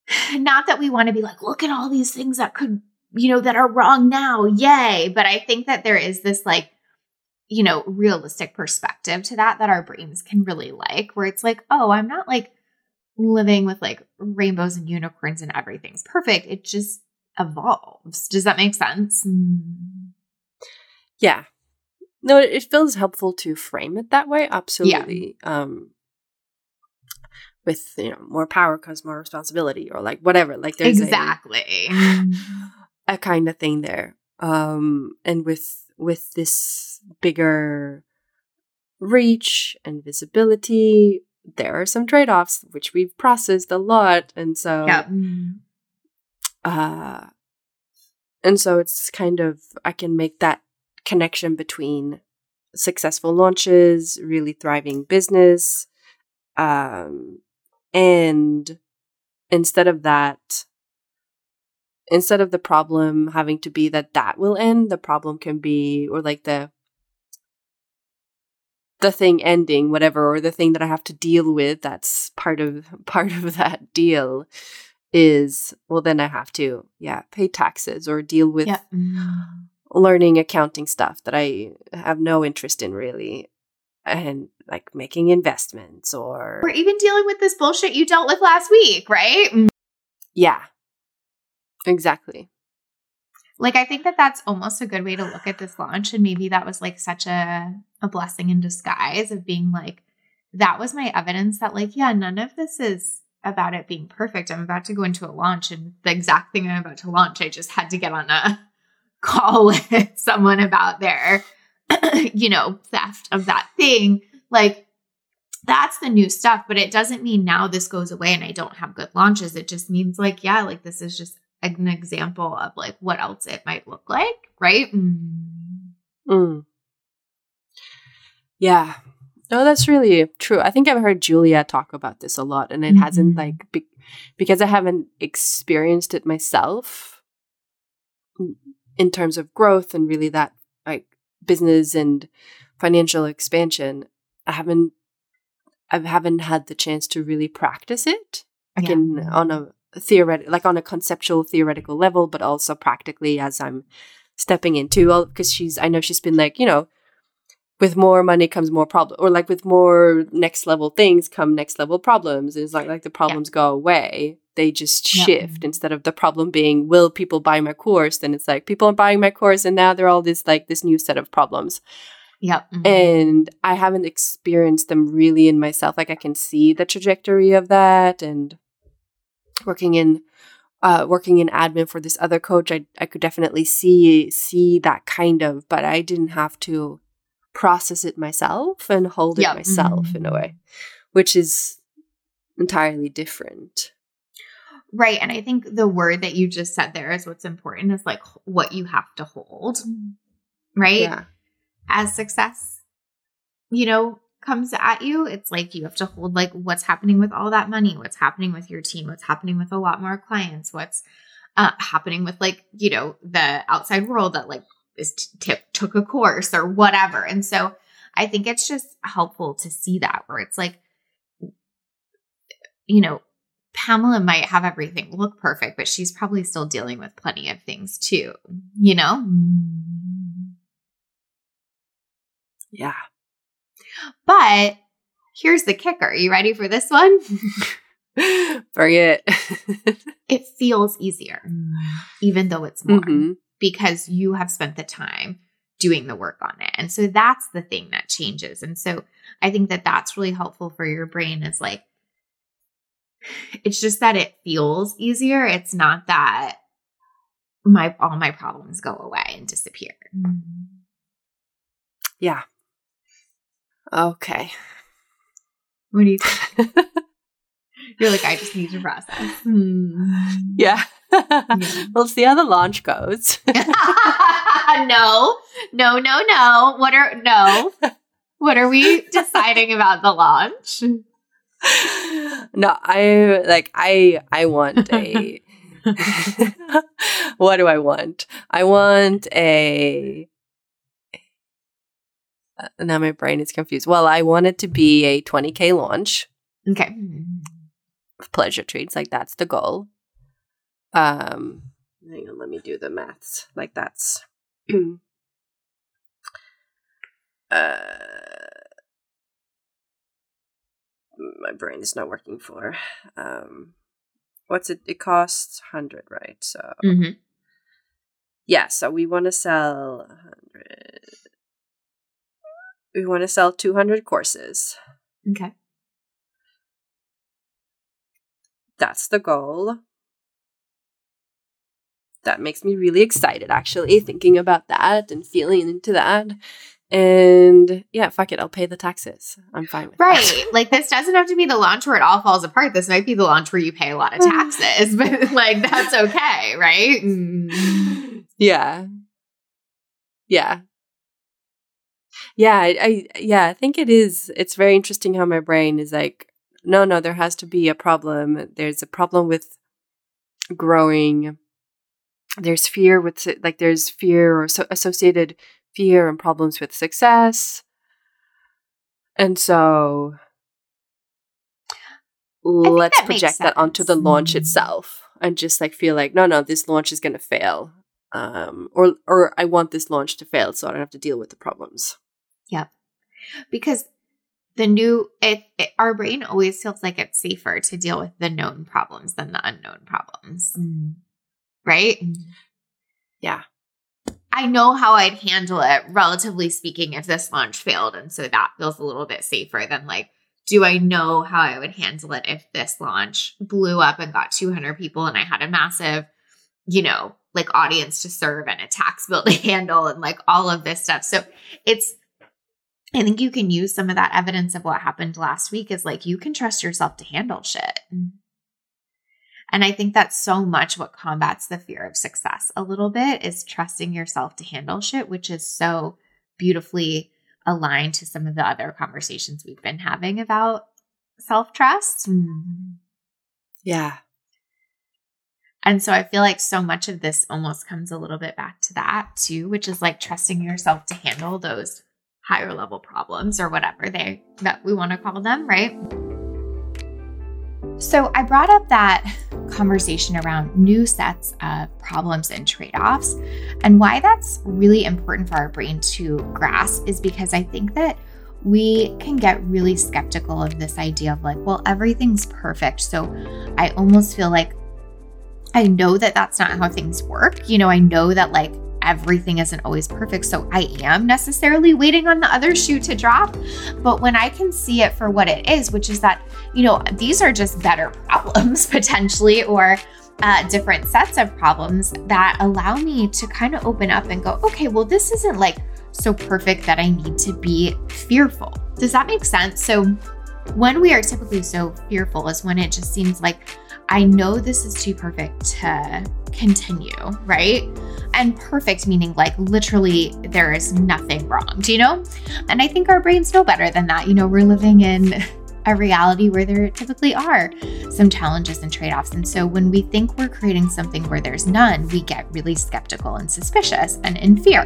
not that we want to be like, look at all these things that could you know, that are wrong now. Yay. But I think that there is this like, you know, realistic perspective to that that our brains can really like, where it's like, oh, I'm not like living with like rainbows and unicorns and everything's perfect. It just evolves. Does that make sense? Yeah. No, it feels helpful to frame it that way. Absolutely. Yeah. Um, with you know more power comes more responsibility, or like whatever. Like there's exactly a, a kind of thing there. Um, and with with this bigger reach and visibility, there are some trade offs which we've processed a lot, and so yeah. uh, and so it's kind of I can make that connection between successful launches, really thriving business, um, and instead of that, instead of the problem having to be that that will end, the problem can be, or like the the thing ending whatever or the thing that i have to deal with that's part of part of that deal is well then i have to yeah pay taxes or deal with yeah learning accounting stuff that I have no interest in really and like making investments or or even dealing with this bullshit you dealt with last week, right? Mm. Yeah. Exactly. Like I think that that's almost a good way to look at this launch and maybe that was like such a a blessing in disguise of being like that was my evidence that like yeah, none of this is about it being perfect. I'm about to go into a launch and the exact thing I'm about to launch, I just had to get on a call with someone about their, you know, theft of that thing. Like, that's the new stuff, but it doesn't mean now this goes away and I don't have good launches. It just means like, yeah, like this is just an example of like what else it might look like, right? Mm. Mm. Yeah. No, that's really true. I think I've heard Julia talk about this a lot, and it mm-hmm. hasn't like be- because I haven't experienced it myself in terms of growth and really that like business and financial expansion, I haven't I haven't had the chance to really practice it. I yeah. can on a theoretical like on a conceptual theoretical level, but also practically as I'm stepping into all because she's I know she's been like, you know, with more money comes more problem or like with more next level things come next level problems. It's like like the problems yeah. go away they just shift instead of the problem being will people buy my course then it's like people are buying my course and now they're all this like this new set of problems yeah Mm-hmm. And I haven't experienced them really in myself. Like I can see the trajectory of that and working in uh working in admin for this other coach, I I could definitely see see that kind of, but I didn't have to process it myself and hold it myself mm-hmm. in a way, which is entirely different. Right. And I think the word that you just said there is what's important is like what you have to hold. Right. Yeah. As success, you know, comes at you, it's like you have to hold like what's happening with all that money, what's happening with your team, what's happening with a lot more clients, what's uh, happening with like, you know, the outside world that like is t- t- took a course or whatever. And so I think it's just helpful to see that where it's like, you know, Pamela might have everything look perfect, but she's probably still dealing with plenty of things too, you know? Yeah. But here's the kicker. Are you ready for this one? Bring it. it feels easier, even though it's more, mm-hmm. because you have spent the time doing the work on it. And so that's the thing that changes. And so I think that that's really helpful for your brain is like, it's just that it feels easier. It's not that my all my problems go away and disappear. Yeah. Okay. What do you think? You're like, I just need to process. Hmm. Yeah. yeah. we'll see how the launch goes. no, no, no, no. What are no? What are we deciding about the launch? no, I like I I want a what do I want? I want a now my brain is confused. Well, I want it to be a 20k launch. Okay. Pleasure treats, like that's the goal. Um hang on, let me do the maths. Like that's uh my brain is not working for. Um what's it it costs 100, right? So Mm-hmm. yeah, so we want to sell 100 we want to sell 200 courses. Okay. That's the goal. That makes me really excited, actually, thinking about that and feeling into that. And yeah, fuck it, I'll pay the taxes. I'm fine with that. Right. that. like this doesn't have to be the launch where it all falls apart. This might be the launch where you pay a lot of taxes, but like that's okay, right? Mm. yeah. Yeah. Yeah, I, I yeah, I think it is it's very interesting how my brain is like, no, no, there has to be a problem. There's a problem with growing. There's fear with like there's fear or so associated fear and problems with success. And so let's that project that onto the launch itself and just like feel like no no this launch is going to fail um or or I want this launch to fail so I don't have to deal with the problems. Because the new it, it our brain always feels like it's safer to deal with the known problems than the unknown problems. Mm-hmm. Right? Mm-hmm. Yeah. i know how i'd handle it relatively speaking if this launch failed and so that feels a little bit safer than like do i know how i would handle it if this launch blew up and got 200 people and i had a massive you know like audience to serve and a tax bill to handle and like all of this stuff. So it's I think you can use some of that evidence of what happened last week is like you can trust yourself to handle shit. And I think that's so much what combats the fear of success a little bit is trusting yourself to handle shit, which is so beautifully aligned to some of the other conversations we've been having about self trust. Yeah. And so I feel like so much of this almost comes a little bit back to that too, which is like trusting yourself to handle those higher level problems or whatever they that we want to call them, right? So I brought up that conversation around new sets of problems and trade-offs and why that's really important for our brain to grasp is because I think that we can get really skeptical of this idea of like, well, everything's perfect. So I almost feel like I know that that's not how things work. You know, I know that like everything isn't always perfect. So I am necessarily waiting on the other shoe to drop. But when I can see it for what it is, which is that, you know, these are just better problems potentially, or uh, different sets of problems that allow me to kind of open up and go, okay, well, this isn't like so perfect that I need to be fearful. Does that make sense? So when we are typically so fearful is when it just seems like I know this is too perfect to continue, right? And perfect meaning like literally there is nothing wrong, do you know? And I think our brains know better than that. You know, we're living in a reality where there typically are some challenges and trade offs. And so when we think we're creating something where there's none, we get really skeptical and suspicious and in fear.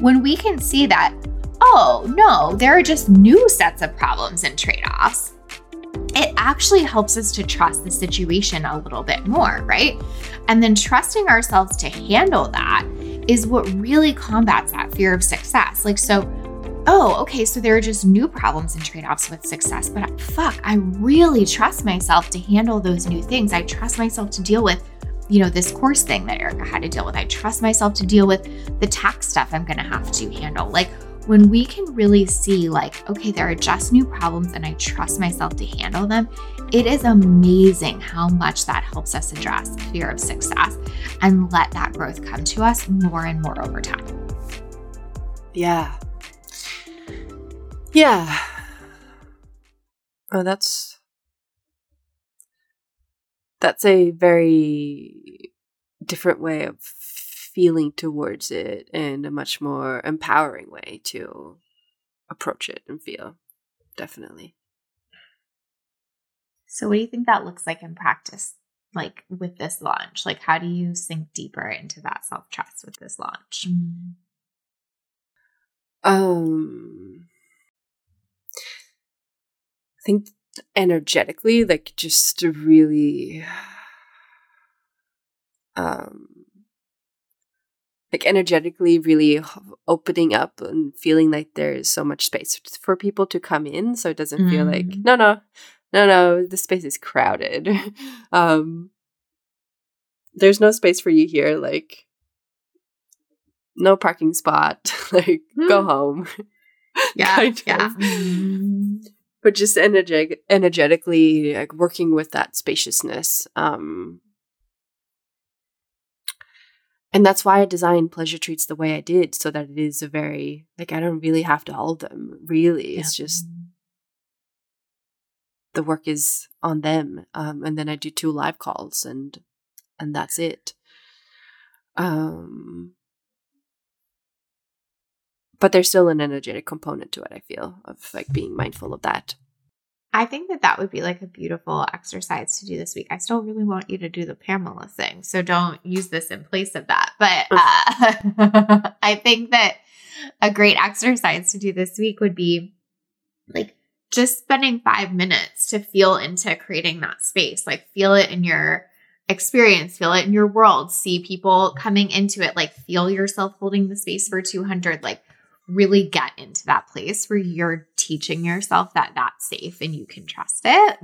When we can see that, oh no, there are just new sets of problems and trade offs it actually helps us to trust the situation a little bit more, right? And then trusting ourselves to handle that is what really combats that fear of success. Like, so, oh, okay, so there are just new problems and trade offs with success, but fuck, I really trust myself to handle those new things. I trust myself to deal with. You know, this course thing that Erica had to deal with. I trust myself to deal with the tax stuff I'm gonna have to handle. Like, when we can really see, like, okay, there are just new problems and I trust myself to handle them, it is amazing how much that helps us address fear of success and let that growth come to us more and more over time. Yeah. Yeah. Oh, that's that's a very different way of feeling towards it and a much more empowering way to approach it and feel. Definitely. So, what do you think that looks like in practice? Like with this launch, like how do you sink deeper into that self trust with this launch? Um I think energetically, like just really um like energetically really opening up and feeling like there's so much space for people to come in so it doesn't mm. feel like mm. no no no no the space is crowded um there's no space for you here like no parking spot like mm. go home yeah yeah but just energetic energetically like working with that spaciousness um and that's why I designed pleasure treats the way I did, so that it is a very like I don't really have to hold them. Really, yeah. it's just the work is on them, um, and then I do two live calls, and and that's it. Um, but there's still an energetic component to it. I feel of like being mindful of that. I think that that would be like a beautiful exercise to do this week. I still really want you to do the Pamela thing, so don't use this in place of that. But uh, I think that a great exercise to do this week would be like just spending five minutes to feel into creating that space. Like, feel it in your experience, feel it in your world, see people coming into it, like, feel yourself holding the space for 200. Like, really get into that place where you're teaching yourself that that's safe and you can trust it.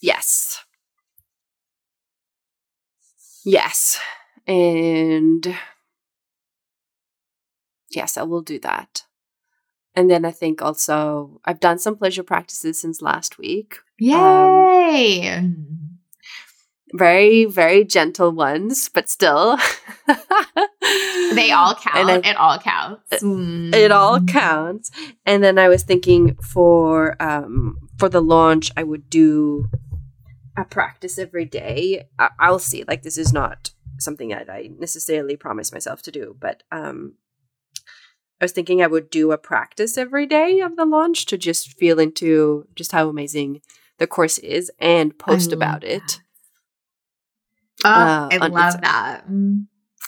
Yes. Yes. And yes, I will do that. And then I think also I've done some pleasure practices since last week. Yay! Um, very very gentle ones but still. They all count. I, it all counts. it, it, all mm. counts. And then i was thinking for um for the launch i would do a practice every day. I, i'll see. Like this is not something that i necessarily promise myself to do but um I was thinking I would do a practice every day of the launch to just feel into just how amazing the course is and post about that. it Oh, uh, I love that.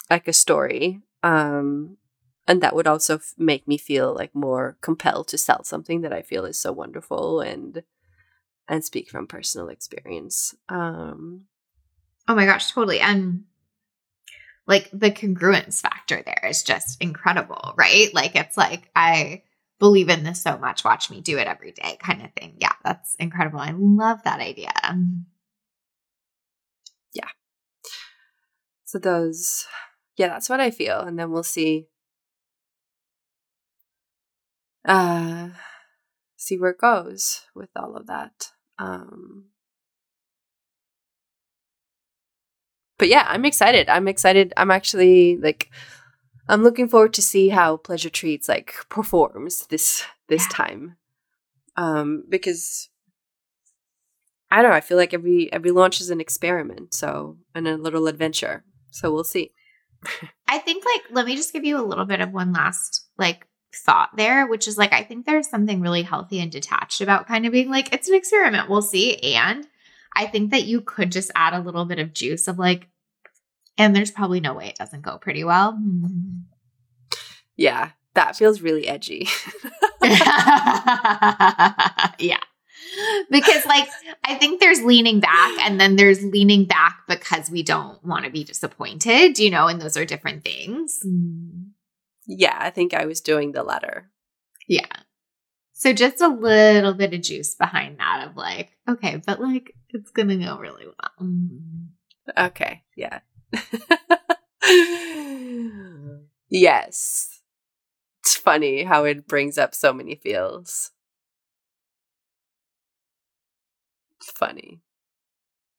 Like a story. Um, and that would also f- make me feel like more compelled to sell something that I feel is so wonderful and and speak from personal experience. Um, oh my gosh, totally. And like the congruence factor there is just incredible, right? Like it's like I believe in this so much, watch me do it every day kind of thing. Yeah, that's incredible. I love that idea. So those, yeah, that's what I feel, and then we'll see. Uh, see where it goes with all of that. Um, but yeah, I'm excited. I'm excited. I'm actually like, I'm looking forward to see how Pleasure Treats like performs this this yeah. time, um, because I don't know. I feel like every every launch is an experiment, so and a little adventure. So we'll see. I think like let me just give you a little bit of one last like thought there, which is like I think there's something really healthy and detached about kind of being like it's an experiment, we'll see. And I think that you could just add a little bit of juice of like and there's probably no way it doesn't go pretty well. Yeah, that feels really edgy. yeah because like I think there's leaning back and then there's leaning back because we don't want to be disappointed, you know, and those are different things. Yeah, I think I was doing the latter. Yeah. So just a little bit of juice behind that of like, okay, but like it's gonna go really well. Okay, yeah. yes. It's funny how it brings up so many feels. Funny.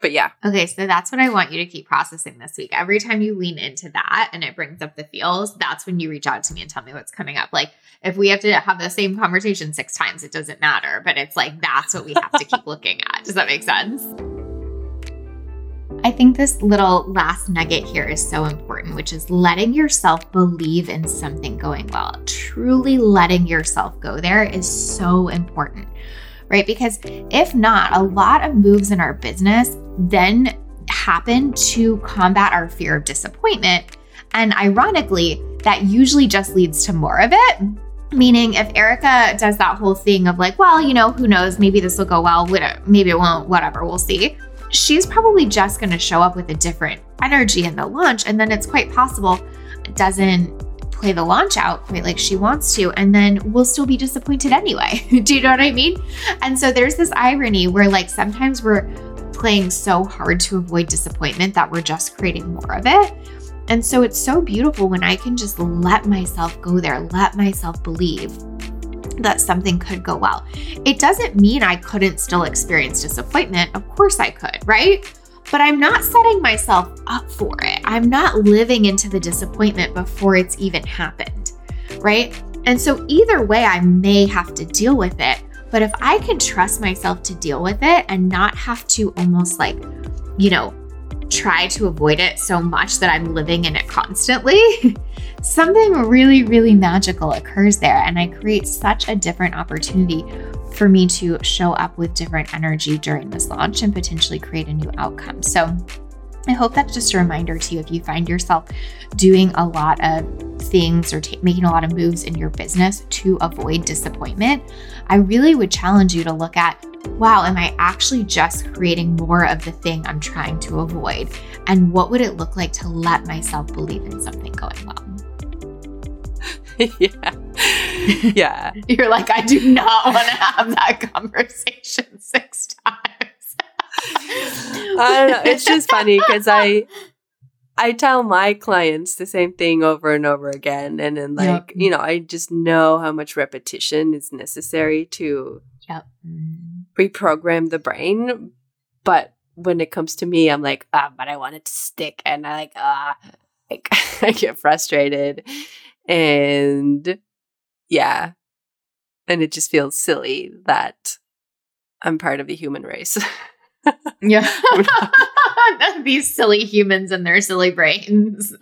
But yeah. Okay, so that's what I want you to keep processing this week. Every time you lean into that and it brings up the feels, that's when you reach out to me and tell me what's coming up. Like if we have to have the same conversation six times, it doesn't matter. But it's like that's what we have to keep looking at. Does that make sense? I think this little last nugget here is so important, which is letting yourself believe in something going well. Truly letting yourself go there is so important right? Because if not, a lot of moves in our business then happen to combat our fear of disappointment. And ironically, that usually just leads to more of it. Meaning, if Erica does that whole thing of like, well, you know, who knows, maybe this will go well, maybe it won't, whatever, we'll see. she's probably just going to show up with a different energy in the launch. And then it's quite possible it doesn't play the launch out quite like she wants to. And then we'll still be disappointed anyway. Do you know what I mean? And so there's this irony where, like, sometimes we're playing so hard to avoid disappointment that we're just creating more of it. And so it's so beautiful when I can just let myself go there, let myself believe that something could go well. It doesn't mean I couldn't still experience disappointment. Of course I could, right? But I'm not setting myself up for it. I'm not living into the disappointment before it's even happened, right? And so either way, I may have to deal with it. But if I can trust myself to deal with it and not have to almost like, you know, try to avoid it so much that I'm living in it constantly, something really, really magical occurs there. And I create such a different opportunity for me to show up with different energy during this launch and potentially create a new outcome. So, I hope that's just a reminder to you if you find yourself doing a lot of things or t- making a lot of moves in your business to avoid disappointment. I really would challenge you to look at wow, am I actually just creating more of the thing I'm trying to avoid? And what would it look like to let myself believe in something going well? yeah. Yeah. You're like, I do not want to have that conversation six times. I don't know. It's just funny because I I tell my clients the same thing over and over again. And then like, yep. you know, I just know how much repetition is necessary to yep. reprogram the brain. But when it comes to me, I'm like, ah, but I want it to stick. And I like, ah, like, I get frustrated. And yeah. And it just feels silly that I'm part of the human race. yeah. These silly humans and their silly brains.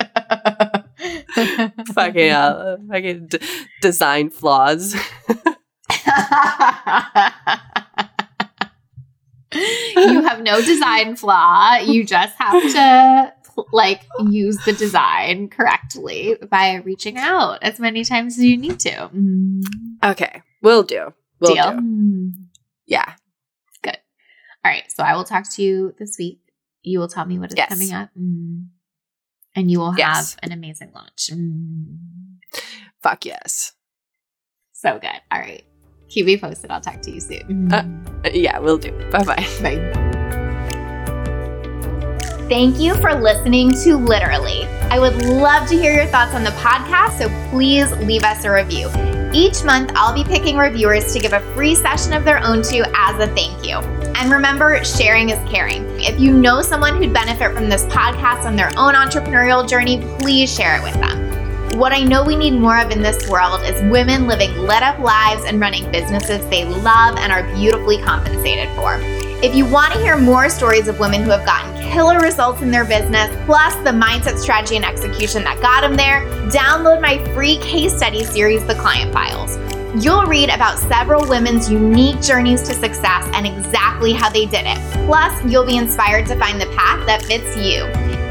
fucking uh, fucking d- design flaws. you have no design flaw. You just have to like use the design correctly by reaching out as many times as you need to. Mm. Okay, we'll do. We'll Deal. do. Mm. Yeah. Good. All right. So I will talk to you this week. You will tell me what is yes. coming up. Mm. And you will yes. have an amazing launch. Fuck yes. So good. All right. Keep me posted. I'll talk to you soon. Uh, yeah, we'll do. Bye-bye. Bye. Thank you for listening to Literally. I would love to hear your thoughts on the podcast, so please leave us a review. Each month, I'll be picking reviewers to give a free session of their own to as a thank you. And remember, sharing is caring. If you know someone who'd benefit from this podcast on their own entrepreneurial journey, please share it with them. What I know we need more of in this world is women living lit up lives and running businesses they love and are beautifully compensated for. If you want to hear more stories of women who have gotten killer results in their business, plus the mindset, strategy, and execution that got them there, download my free case study series, The Client Files. You'll read about several women's unique journeys to success and exactly how they did it. Plus, you'll be inspired to find the path that fits you.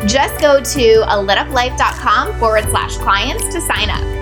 Just go to a lituplife.com forward slash clients to sign up.